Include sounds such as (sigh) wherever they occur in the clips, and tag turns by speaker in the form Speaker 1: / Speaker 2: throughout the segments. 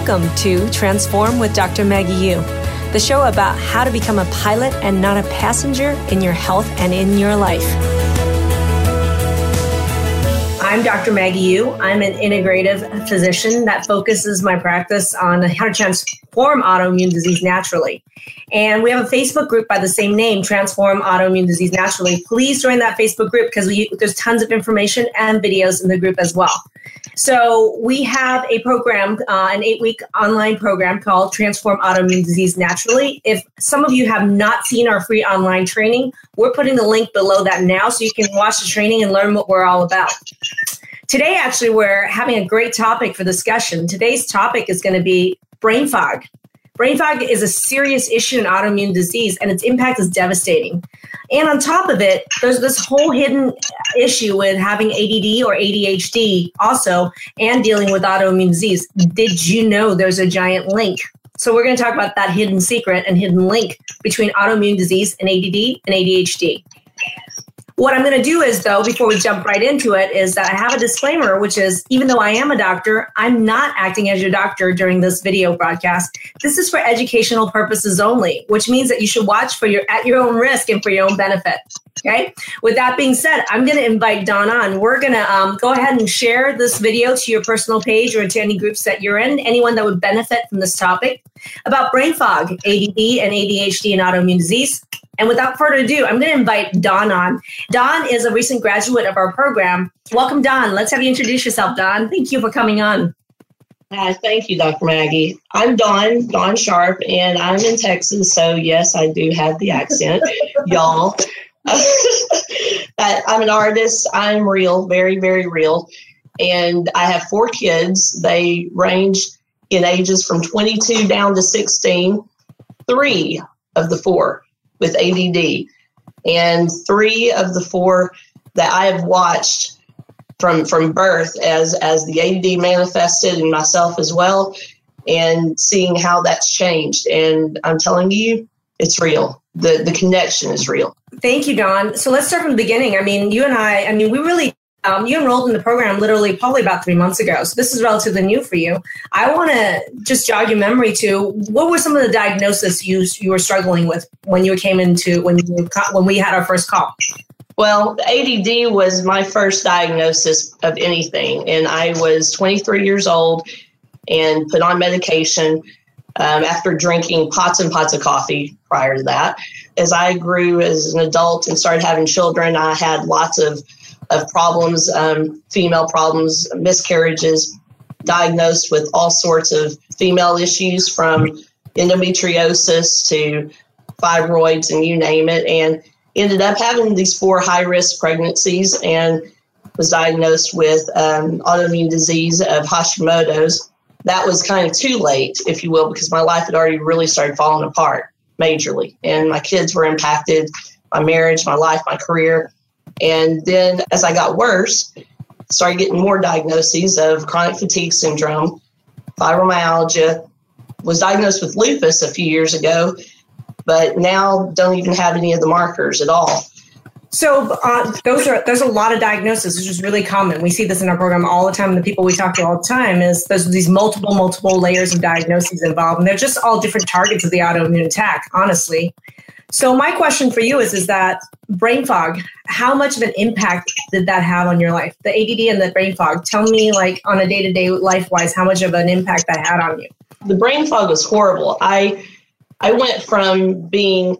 Speaker 1: Welcome to Transform with Dr. Maggie Yu, the show about how to become a pilot and not a passenger in your health and in your life. I'm Dr. Maggie Yu. I'm an integrative physician that focuses my practice on how to transform autoimmune disease naturally. And we have a Facebook group by the same name, Transform Autoimmune Disease Naturally. Please join that Facebook group because there's tons of information and videos in the group as well. So we have a program, uh, an eight-week online program called Transform Autoimmune Disease Naturally. If some of you have not seen our free online training, we're putting the link below that now so you can watch the training and learn what we're all about. Today, actually, we're having a great topic for discussion. Today's topic is going to be brain fog. Brain fog is a serious issue in autoimmune disease, and its impact is devastating. And on top of it, there's this whole hidden issue with having ADD or ADHD also, and dealing with autoimmune disease. Did you know there's a giant link? So, we're going to talk about that hidden secret and hidden link between autoimmune disease and ADD and ADHD. What I'm going to do is, though, before we jump right into it, is that I have a disclaimer, which is even though I am a doctor, I'm not acting as your doctor during this video broadcast. This is for educational purposes only, which means that you should watch for your at your own risk and for your own benefit. Okay. With that being said, I'm going to invite Dawn on. We're going to um, go ahead and share this video to your personal page or to any groups that you're in, anyone that would benefit from this topic about brain fog, ADD, and ADHD and autoimmune disease. And without further ado, I'm going to invite Dawn on. Dawn is a recent graduate of our program. Welcome, Dawn. Let's have you introduce yourself, Dawn. Thank you for coming on.
Speaker 2: Hi, thank you, Dr. Maggie. I'm Dawn, Dawn Sharp, and I'm in Texas. So, yes, I do have the accent, (laughs) y'all. (laughs) I'm an artist. I'm real, very, very real. And I have four kids. They range in ages from 22 down to 16. Three of the four with ADD. And three of the four that I have watched from from birth as as the ADD manifested in myself as well and seeing how that's changed and I'm telling you it's real the the connection is real.
Speaker 1: Thank you Dawn. So let's start from the beginning. I mean you and I I mean we really um, you enrolled in the program literally probably about three months ago, so this is relatively new for you. I want to just jog your memory to what were some of the diagnoses you you were struggling with when you came into when you when we had our first call.
Speaker 2: Well, ADD was my first diagnosis of anything, and I was 23 years old and put on medication um, after drinking pots and pots of coffee prior to that. As I grew as an adult and started having children, I had lots of of problems, um, female problems, miscarriages, diagnosed with all sorts of female issues from endometriosis to fibroids and you name it. And ended up having these four high risk pregnancies and was diagnosed with um, autoimmune disease of Hashimoto's. That was kind of too late, if you will, because my life had already really started falling apart majorly. And my kids were impacted, my marriage, my life, my career. And then as I got worse, started getting more diagnoses of chronic fatigue syndrome, fibromyalgia, was diagnosed with lupus a few years ago, but now don't even have any of the markers at all.
Speaker 1: So uh, those are there's a lot of diagnoses, which is really common. We see this in our program all the time. The people we talk to all the time is there's these multiple multiple layers of diagnoses involved, and they're just all different targets of the autoimmune attack. Honestly, so my question for you is is that brain fog, how much of an impact did that have on your life? The ADD and the brain fog. Tell me like on a day-to-day life-wise how much of an impact that had on you.
Speaker 2: The brain fog was horrible. I I went from being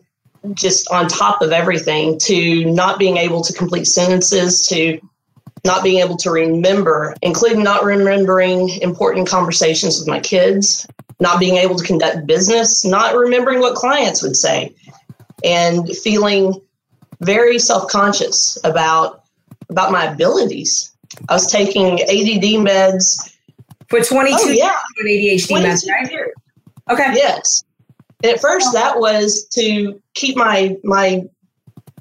Speaker 2: just on top of everything to not being able to complete sentences to not being able to remember, including not remembering important conversations with my kids, not being able to conduct business, not remembering what clients would say and feeling very self-conscious about about my abilities. I was taking ADD meds
Speaker 1: for 22 oh, yeah. ADHD meds, right? Years. Okay.
Speaker 2: Yes. And at first that was to keep my my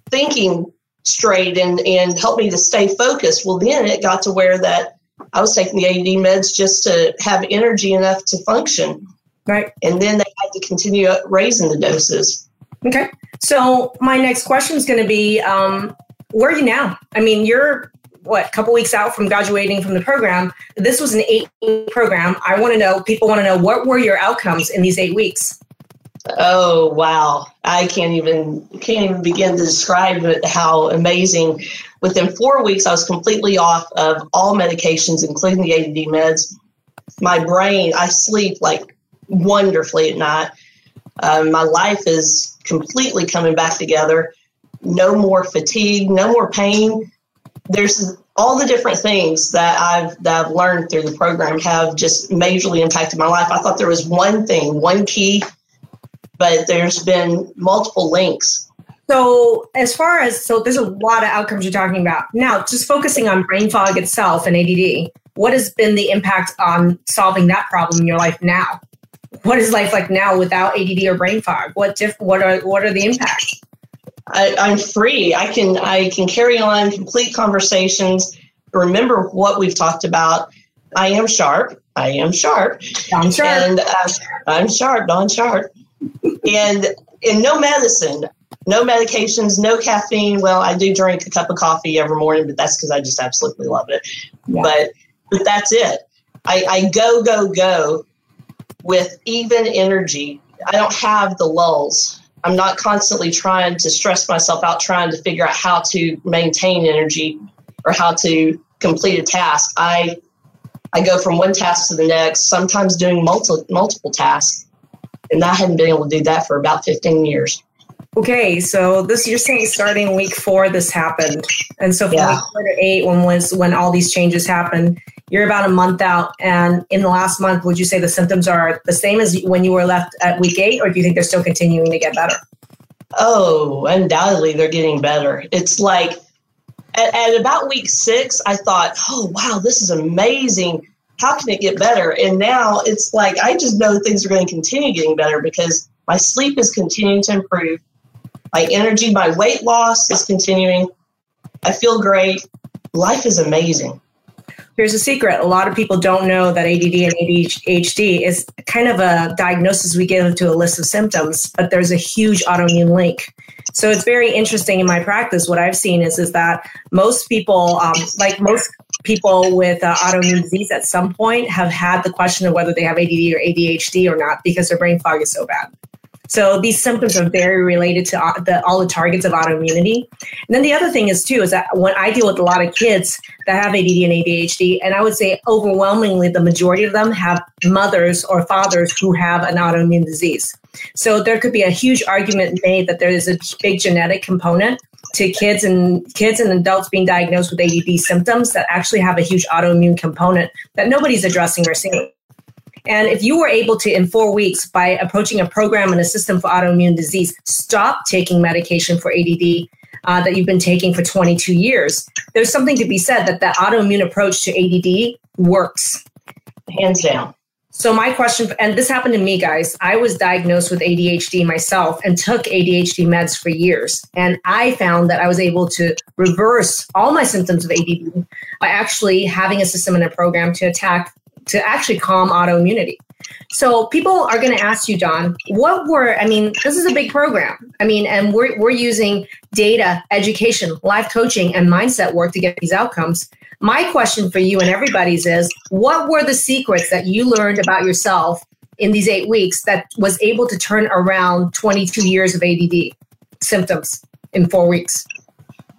Speaker 2: thinking straight and and help me to stay focused. Well, then it got to where that I was taking the ADD meds just to have energy enough to function.
Speaker 1: Right.
Speaker 2: And then they had to continue raising the doses.
Speaker 1: Okay. So my next question is going to be, um, where are you now? I mean, you're what a couple weeks out from graduating from the program. This was an eight program. I want to know. People want to know what were your outcomes in these eight weeks.
Speaker 2: Oh wow! I can't even can't even begin to describe how amazing. Within four weeks, I was completely off of all medications, including the ADD meds. My brain, I sleep like wonderfully at night. Um, my life is completely coming back together. No more fatigue, no more pain. There's all the different things that I've that I've learned through the program have just majorly impacted my life. I thought there was one thing, one key, but there's been multiple links.
Speaker 1: So, as far as so, there's a lot of outcomes you're talking about. Now, just focusing on brain fog itself and ADD, what has been the impact on solving that problem in your life now? what is life like now without ADD or brain fog? What diff- what are what are the impacts?
Speaker 2: I, I'm free. I can I can carry on complete conversations. Remember what we've talked about. I am sharp. I am sharp.
Speaker 1: I'm sharp.
Speaker 2: And uh, I'm sharp. Dawn sharp. And and no medicine, no medications, no caffeine. Well, I do drink a cup of coffee every morning, but that's because I just absolutely love it. Yeah. But but that's it. I, I go go go with even energy. I don't have the lulls. I'm not constantly trying to stress myself out trying to figure out how to maintain energy or how to complete a task. I I go from one task to the next, sometimes doing multiple multiple tasks. And I hadn't been able to do that for about 15 years.
Speaker 1: Okay, so this you're saying starting week four this happened, and so from yeah. week four to eight, when was when all these changes happened, you're about a month out, and in the last month, would you say the symptoms are the same as when you were left at week eight, or do you think they're still continuing to get better?
Speaker 2: Oh, undoubtedly they're getting better. It's like at, at about week six, I thought, oh wow, this is amazing. How can it get better? And now it's like I just know things are going to continue getting better because my sleep is continuing to improve my energy, my weight loss is continuing. I feel great. Life is amazing.
Speaker 1: Here's a secret. A lot of people don't know that ADD and ADHD is kind of a diagnosis we give to a list of symptoms, but there's a huge autoimmune link. So it's very interesting in my practice. What I've seen is, is that most people, um, like most people with uh, autoimmune disease at some point have had the question of whether they have ADD or ADHD or not because their brain fog is so bad. So these symptoms are very related to uh, the, all the targets of autoimmunity. And then the other thing is too is that when I deal with a lot of kids that have ADD and ADHD, and I would say overwhelmingly the majority of them have mothers or fathers who have an autoimmune disease. So there could be a huge argument made that there is a big genetic component to kids and kids and adults being diagnosed with ADD symptoms that actually have a huge autoimmune component that nobody's addressing or seeing. And if you were able to, in four weeks, by approaching a program and a system for autoimmune disease, stop taking medication for ADD uh, that you've been taking for 22 years, there's something to be said that that autoimmune approach to ADD works.
Speaker 2: Hands down.
Speaker 1: So, my question, and this happened to me, guys. I was diagnosed with ADHD myself and took ADHD meds for years. And I found that I was able to reverse all my symptoms of ADD by actually having a system and a program to attack to actually calm autoimmunity. So people are going to ask you, Dawn, what were, I mean, this is a big program. I mean, and we're, we're using data, education, life coaching, and mindset work to get these outcomes. My question for you and everybody's is what were the secrets that you learned about yourself in these eight weeks that was able to turn around 22 years of ADD symptoms in four weeks?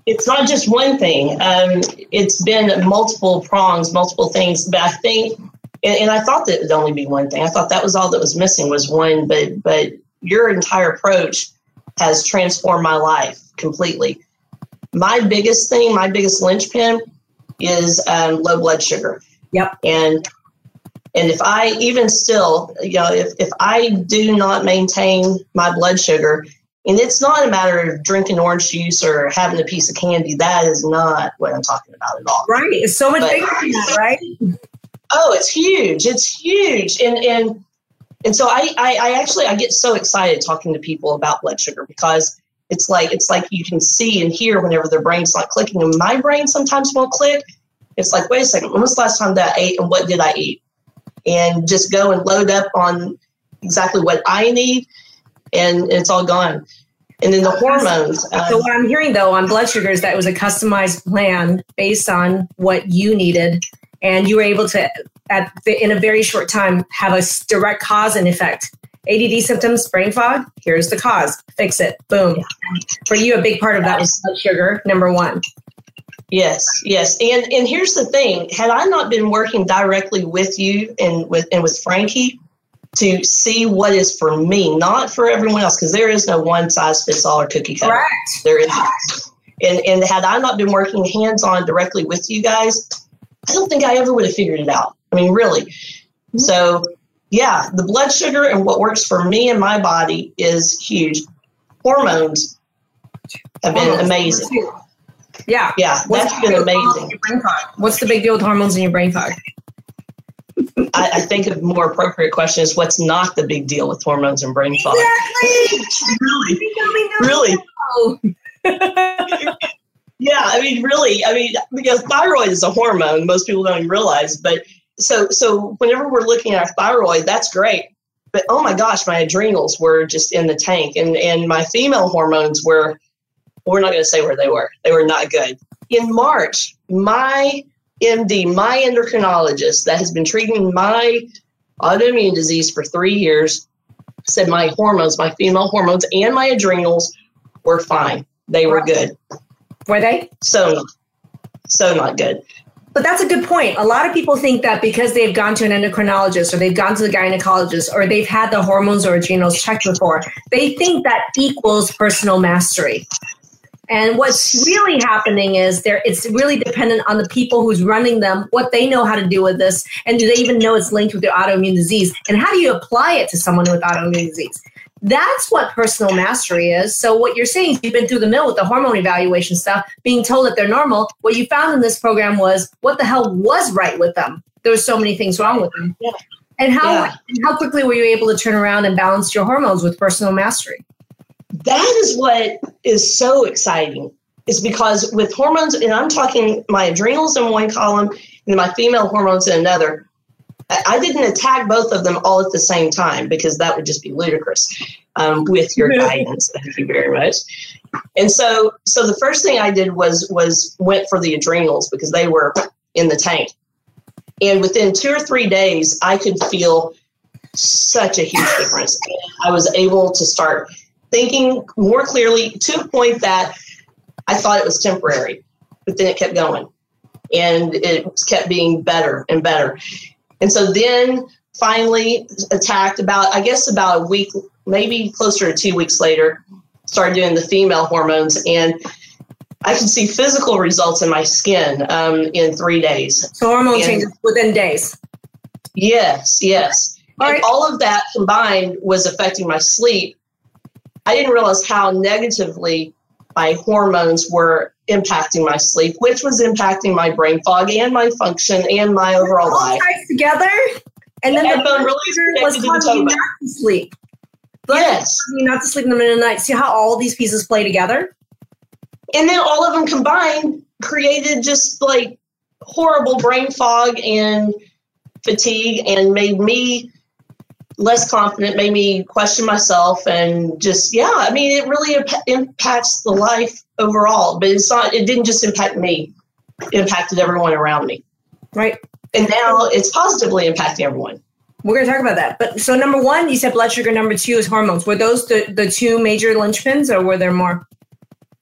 Speaker 2: it's not just one thing. Um, it's been multiple prongs, multiple things. But I think and, and I thought that it would only be one thing. I thought that was all that was missing was one, but but your entire approach has transformed my life completely. My biggest thing, my biggest linchpin is um, low blood sugar.
Speaker 1: Yep.
Speaker 2: And and if I even still, you know, if, if I do not maintain my blood sugar, and it's not a matter of drinking orange juice or having a piece of candy. That is not what I'm talking about at all.
Speaker 1: Right. It's so much but, bigger than that, right?
Speaker 2: Oh, it's huge. It's huge. And and and so I, I, I actually I get so excited talking to people about blood sugar because it's like it's like you can see and hear whenever their brain's not clicking. And my brain sometimes won't click. It's like, wait a second, when was the last time that I ate and what did I eat? And just go and load up on exactly what I need and it's all gone. And then the hormones.
Speaker 1: So uh, what I'm hearing though on blood sugar is that it was a customized plan based on what you needed, and you were able to, at the, in a very short time, have a direct cause and effect. ADD symptoms, brain fog. Here's the cause. Fix it. Boom. Yeah. For you, a big part of that was blood sugar. Number one.
Speaker 2: Yes, yes, and and here's the thing: had I not been working directly with you and with and with Frankie to see what is for me, not for everyone else, because there is no one size fits all or cookie cutter.
Speaker 1: Correct.
Speaker 2: There is, and and had I not been working hands on directly with you guys, I don't think I ever would have figured it out. I mean, really. So, yeah, the blood sugar and what works for me and my body is huge. Hormones have been amazing.
Speaker 1: Yeah.
Speaker 2: Yeah. What's that's been amazing.
Speaker 1: What's the big deal with hormones in your brain fog?
Speaker 2: I, I, think a more appropriate question is what's not the big deal with hormones and brain fog?
Speaker 1: Exactly. (laughs)
Speaker 2: really? Really? (laughs) yeah, I mean, really, I mean, because thyroid is a hormone, most people don't even realize. But so, so whenever we're looking at our thyroid, that's great. But oh my gosh, my adrenals were just in the tank, and and my female hormones were we're not going to say where they were. They were not good. In March, my MD, my endocrinologist that has been treating my autoimmune disease for three years, said my hormones, my female hormones, and my adrenals were fine. They were good.
Speaker 1: Were they?
Speaker 2: So, so not good.
Speaker 1: But that's a good point. A lot of people think that because they've gone to an endocrinologist or they've gone to the gynecologist or they've had the hormones or adrenals checked before, they think that equals personal mastery. And what's really happening is there it's really dependent on the people who's running them, what they know how to do with this, and do they even know it's linked with their autoimmune disease? And how do you apply it to someone with autoimmune disease? That's what personal mastery is. So what you're saying is you've been through the mill with the hormone evaluation stuff, being told that they're normal. What you found in this program was what the hell was right with them. There were so many things wrong with them. Yeah. And how yeah. how quickly were you able to turn around and balance your hormones with personal mastery?
Speaker 2: that is what is so exciting is because with hormones and i'm talking my adrenals in one column and my female hormones in another i didn't attack both of them all at the same time because that would just be ludicrous um, with your guidance. Thank you very much. And so so the first thing i did was was went for the adrenals because they were in the tank. And within two or three days i could feel such a huge difference. I was able to start thinking more clearly to a point that I thought it was temporary, but then it kept going. And it kept being better and better. And so then finally attacked about, I guess, about a week, maybe closer to two weeks later, started doing the female hormones and I could see physical results in my skin um, in three days.
Speaker 1: So hormone and changes within days.
Speaker 2: Yes, yes. All, right. all of that combined was affecting my sleep I didn't realize how negatively my hormones were impacting my sleep, which was impacting my brain fog and my function and my overall all life.
Speaker 1: together, and then the blood really was causing you not to sleep. Blood yes, you not to sleep in the middle of the night. See how all these pieces play together,
Speaker 2: and then all of them combined created just like horrible brain fog and fatigue, and made me less confident, made me question myself, and just yeah, I mean, it really imp- impacts the life overall. But it's not. It didn't just impact me; it impacted everyone around me.
Speaker 1: Right.
Speaker 2: And now it's positively impacting everyone.
Speaker 1: We're going to talk about that. But so number one, you said blood sugar. Number two is hormones. Were those the, the two major linchpins, or were there more?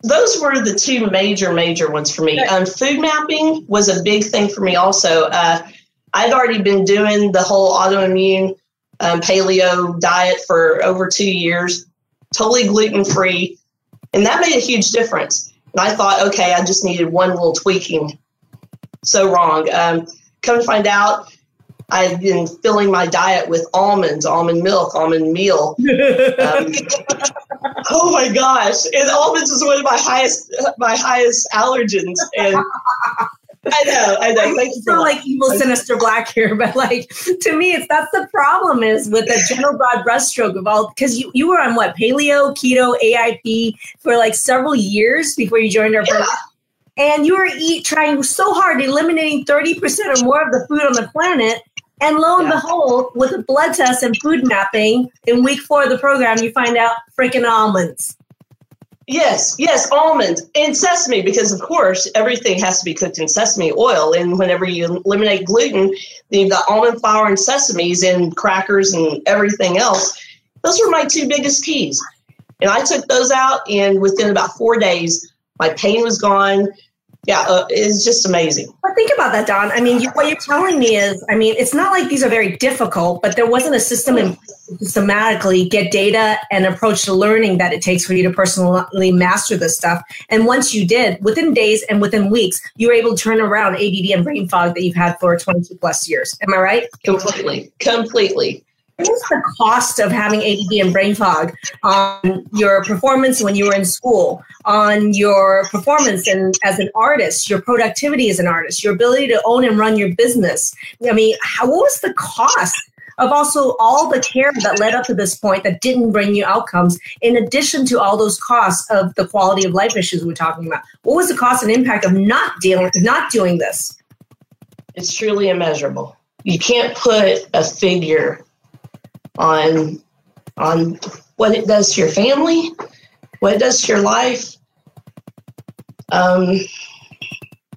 Speaker 2: Those were the two major, major ones for me. Um, food mapping was a big thing for me also. Uh, I'd already been doing the whole autoimmune um, paleo diet for over two years, totally gluten free. And that made a huge difference. And I thought, okay, I just needed one little tweaking. So wrong. Um, come to find out, I've been filling my diet with almonds, almond milk, almond meal. (laughs) Um, oh my gosh! And almonds is one of my highest, my highest allergens. And I know, I know. Thank you
Speaker 1: for like evil, sinister black here, (laughs) but like to me, it's that's the problem is with the general broad brushstroke of all because you you were on what paleo, keto, AIP for like several years before you joined our yeah. program. And you were eat trying so hard, eliminating 30% or more of the food on the planet. And lo and yeah. behold, with a blood test and food mapping in week four of the program, you find out freaking almonds.
Speaker 2: Yes, yes, almonds and sesame, because of course everything has to be cooked in sesame oil. And whenever you eliminate gluten, then you've got almond flour and sesames and crackers and everything else. Those were my two biggest keys. And I took those out, and within about four days, my pain was gone yeah, uh, it's just amazing.
Speaker 1: But think about that, Dawn. I mean, you, what you're telling me is, I mean, it's not like these are very difficult, but there wasn't a system in systematically get data and approach to learning that it takes for you to personally master this stuff. And once you did, within days and within weeks, you were able to turn around ADD and brain fog that you've had for 22 plus years. Am I right?
Speaker 2: Completely, completely
Speaker 1: what's the cost of having ADD and brain fog on your performance when you were in school, on your performance and as an artist, your productivity as an artist, your ability to own and run your business? I mean, how, what was the cost of also all the care that led up to this point that didn't bring you outcomes, in addition to all those costs of the quality of life issues we're talking about? What was the cost and impact of not dealing, not doing this?
Speaker 2: It's truly immeasurable. You can't put a figure on on what it does to your family, what it does to your life. Um,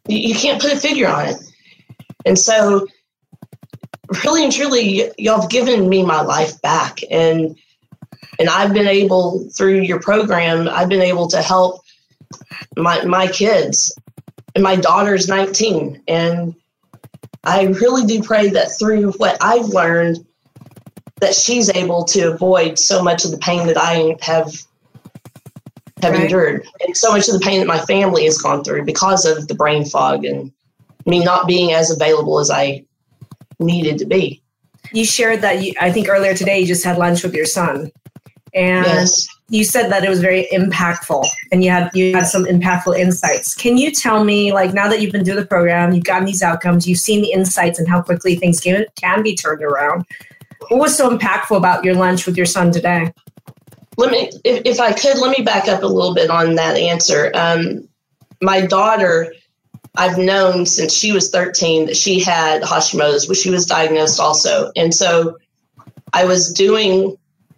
Speaker 2: you, can't put a figure on it. And so, really and truly, y'all have given me my life back, and and I've been able through your program, I've been able to help my my kids. And my daughter's 19, and I really do pray that through what I've learned that she's able to avoid so much of the pain that I have have right. endured, and so much of the pain that my family has gone through because of the brain fog and me not being as available as I needed to be.
Speaker 1: You shared that you, I think earlier today you just had lunch with your son, and yes. you said that it was very impactful, and you had you had some impactful insights. Can you tell me, like, now that you've been through the program, you've gotten these outcomes, you've seen the insights and how quickly things can can be turned around? What was so impactful about your lunch with your son today?
Speaker 2: Let me, if, if I could, let me back up a little bit on that answer. Um, my daughter, I've known since she was 13 that she had Hashimoto's, which she was diagnosed also. And so I was doing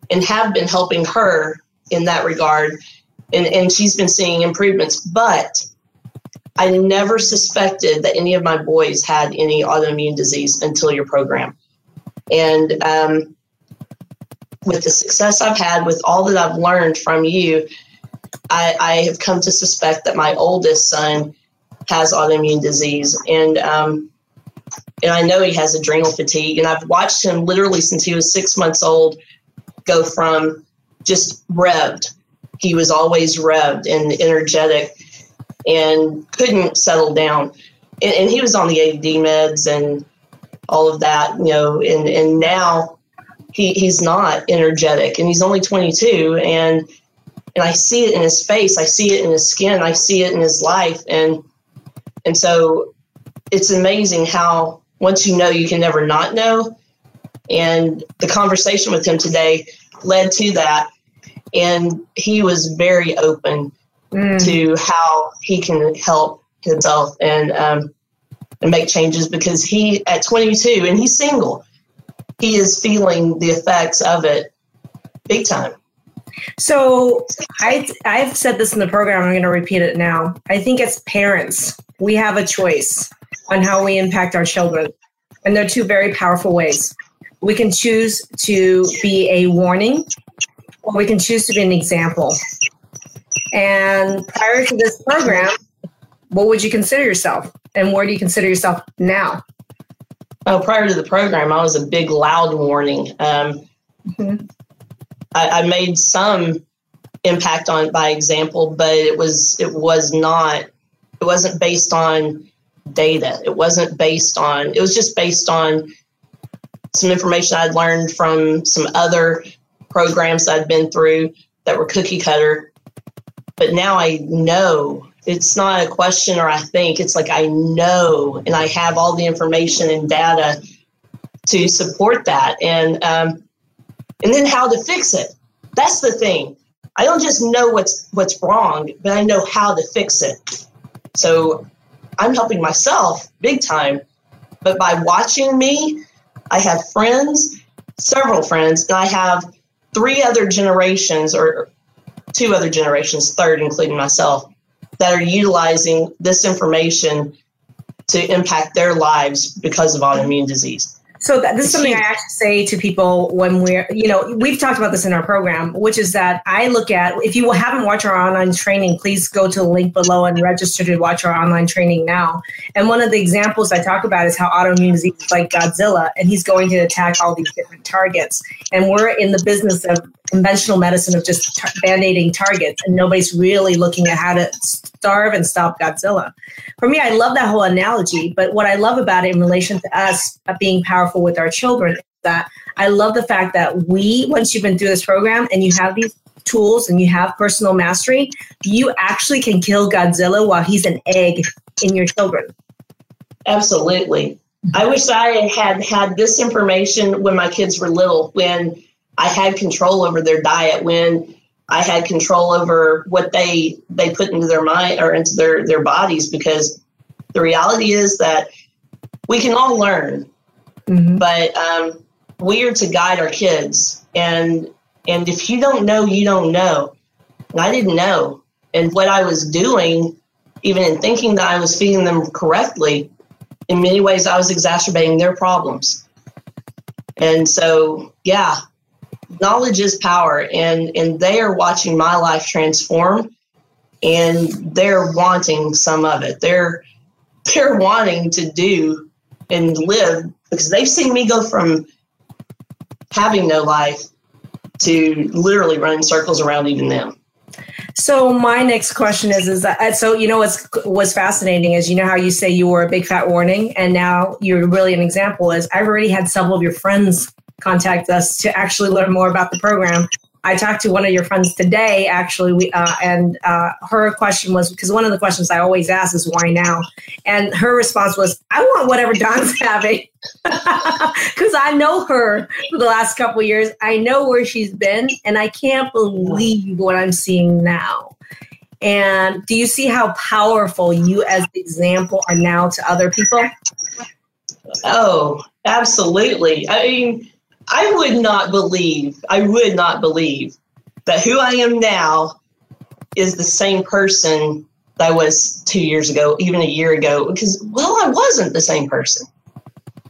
Speaker 2: and have been helping her in that regard. And, and she's been seeing improvements. But I never suspected that any of my boys had any autoimmune disease until your program. And um, with the success I've had, with all that I've learned from you, I, I have come to suspect that my oldest son has autoimmune disease. And um, and I know he has adrenal fatigue. And I've watched him literally since he was six months old go from just revved. He was always revved and energetic and couldn't settle down. And, and he was on the AD meds and all of that, you know, and, and now he, he's not energetic and he's only 22 and and I see it in his face, I see it in his skin, I see it in his life and and so it's amazing how once you know you can never not know and the conversation with him today led to that and he was very open mm. to how he can help himself and um, and make changes because he, at 22, and he's single, he is feeling the effects of it big time.
Speaker 1: So I I've said this in the program. I'm going to repeat it now. I think as parents, we have a choice on how we impact our children, and there are two very powerful ways. We can choose to be a warning, or we can choose to be an example. And prior to this program, what would you consider yourself? And where do you consider yourself now?
Speaker 2: Oh, prior to the program, I was a big loud warning. Um, mm-hmm. I, I, made some impact on it by example, but it was it was not it wasn't based on data. It wasn't based on it was just based on some information I'd learned from some other programs I'd been through that were cookie cutter. But now I know it's not a question or I think, it's like I know and I have all the information and data to support that. And um, and then how to fix it. That's the thing. I don't just know what's what's wrong, but I know how to fix it. So I'm helping myself big time. But by watching me, I have friends, several friends, and I have three other generations or two other generations, third, including myself, that are utilizing this information to impact their lives because of autoimmune disease.
Speaker 1: So that, this is something I actually say to people when we're, you know, we've talked about this in our program, which is that I look at, if you haven't watched our online training, please go to the link below and register to watch our online training now. And one of the examples I talk about is how autoimmune disease is like Godzilla, and he's going to attack all these different targets. And we're in the business of conventional medicine of just tar- band-aiding targets and nobody's really looking at how to starve and stop godzilla. For me i love that whole analogy but what i love about it in relation to us uh, being powerful with our children is that i love the fact that we once you've been through this program and you have these tools and you have personal mastery you actually can kill godzilla while he's an egg in your children.
Speaker 2: Absolutely. I wish i had had this information when my kids were little when I had control over their diet when I had control over what they they put into their mind or into their their bodies because the reality is that we can all learn, mm-hmm. but um, we are to guide our kids and and if you don't know, you don't know. And I didn't know, and what I was doing, even in thinking that I was feeding them correctly, in many ways I was exacerbating their problems. And so, yeah, knowledge is power and and they are watching my life transform and they're wanting some of it. They're (laughs) they're wanting to do and live because they've seen me go from having no life to literally running circles around even them.
Speaker 1: So my next question is is that so you know what's what's fascinating is you know how you say you were a big fat warning and now you're really an example is I've already had several of your friends contact us to actually learn more about the program. I talked to one of your friends today, actually, we, uh, and uh, her question was because one of the questions I always ask is why now, and her response was, "I want whatever Dawn's (laughs) having," (laughs) because I know her for the last couple years. I know where she's been, and I can't believe what I'm seeing now. And do you see how powerful you, as the example, are now to other people?
Speaker 2: Oh, absolutely. I mean I would not believe, I would not believe that who I am now is the same person that I was two years ago, even a year ago, because, well, I wasn't the same person.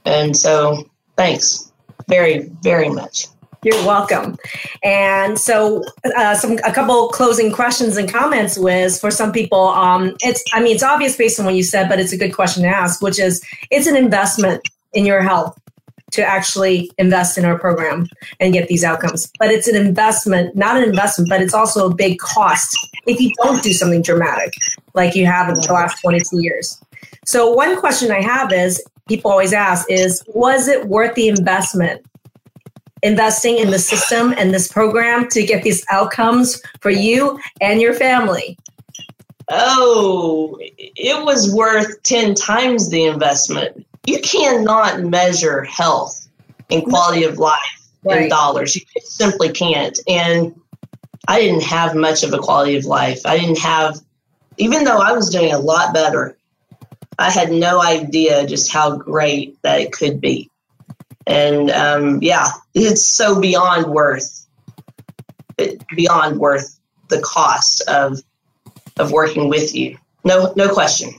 Speaker 2: And so, thanks very, very much.
Speaker 1: You're welcome. And so, uh, some a couple closing questions and comments was for some people. Um, it's I mean it's obvious based on what you said, but it's a good question to ask, which is it's an investment in your health to actually invest in our program and get these outcomes. But it's an investment, not an investment, but it's also a big cost if you don't do something dramatic like you have in the last 22 years. So one question I have is people always ask is was it worth the investment investing in the system and this program to get these outcomes for you and your family?
Speaker 2: Oh, it was worth 10 times the investment you cannot measure health and quality of life right. in dollars. You simply can't. And I didn't have much of a quality of life. I didn't have, even though I was doing a lot better, I had no idea just how great that it could be. And um, yeah, it's so beyond worth, beyond worth the cost of of working with you. No, no question.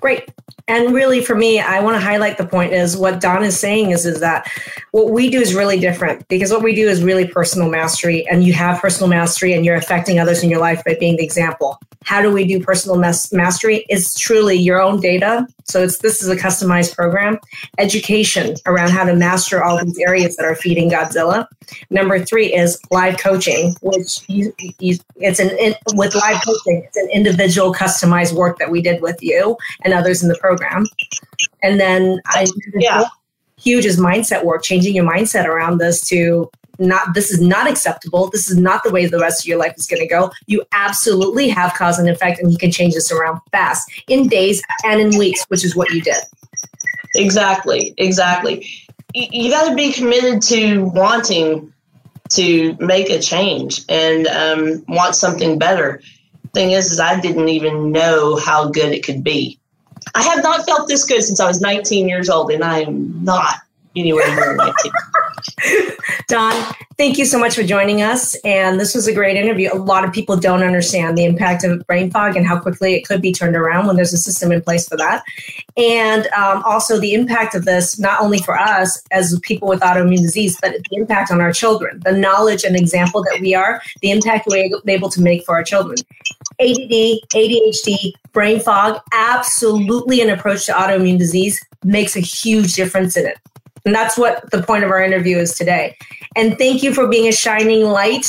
Speaker 1: Great and really for me i want to highlight the point is what Dawn is saying is is that what we do is really different because what we do is really personal mastery and you have personal mastery and you're affecting others in your life by being the example. How do we do personal mas- mastery? Is truly your own data. So it's this is a customized program. Education around how to master all these areas that are feeding godzilla. Number three is live coaching which you, you, it's an in, with live coaching it's an individual customized work that we did with you and others in the program and then i yeah. huge is mindset work changing your mindset around this to not this is not acceptable. This is not the way the rest of your life is going to go. You absolutely have cause and effect and you can change this around fast in days and in weeks which is what you did.
Speaker 2: Exactly exactly. You, you got to be committed to wanting to make a change and um, want something better. Thing is is i didn't even know how good it could be i have not felt this good since i was 19 years old and i am not anywhere 19 (laughs)
Speaker 1: Dawn, thank you so much for joining us. And this was a great interview. A lot of people don't understand the impact of brain fog and how quickly it could be turned around when there's a system in place for that. And um, also the impact of this, not only for us as people with autoimmune disease, but the impact on our children, the knowledge and example that we are, the impact we're able to make for our children. ADD, ADHD, brain fog, absolutely an approach to autoimmune disease makes a huge difference in it. And that's what the point of our interview is today. And thank you for being a shining light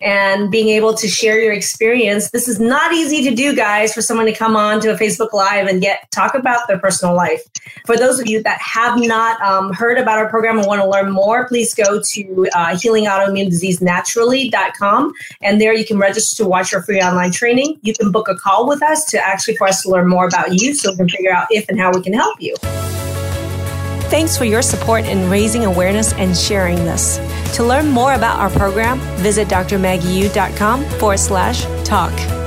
Speaker 1: and being able to share your experience. This is not easy to do, guys, for someone to come on to a Facebook Live and get talk about their personal life. For those of you that have not um, heard about our program and want to learn more, please go to uh, healingautoimmunediseasenaturally.com. And there you can register to watch our free online training. You can book a call with us to actually for us to learn more about you so we can figure out if and how we can help you.
Speaker 3: Thanks for your support in raising awareness and sharing this. To learn more about our program, visit drmaggieyu.com forward slash talk.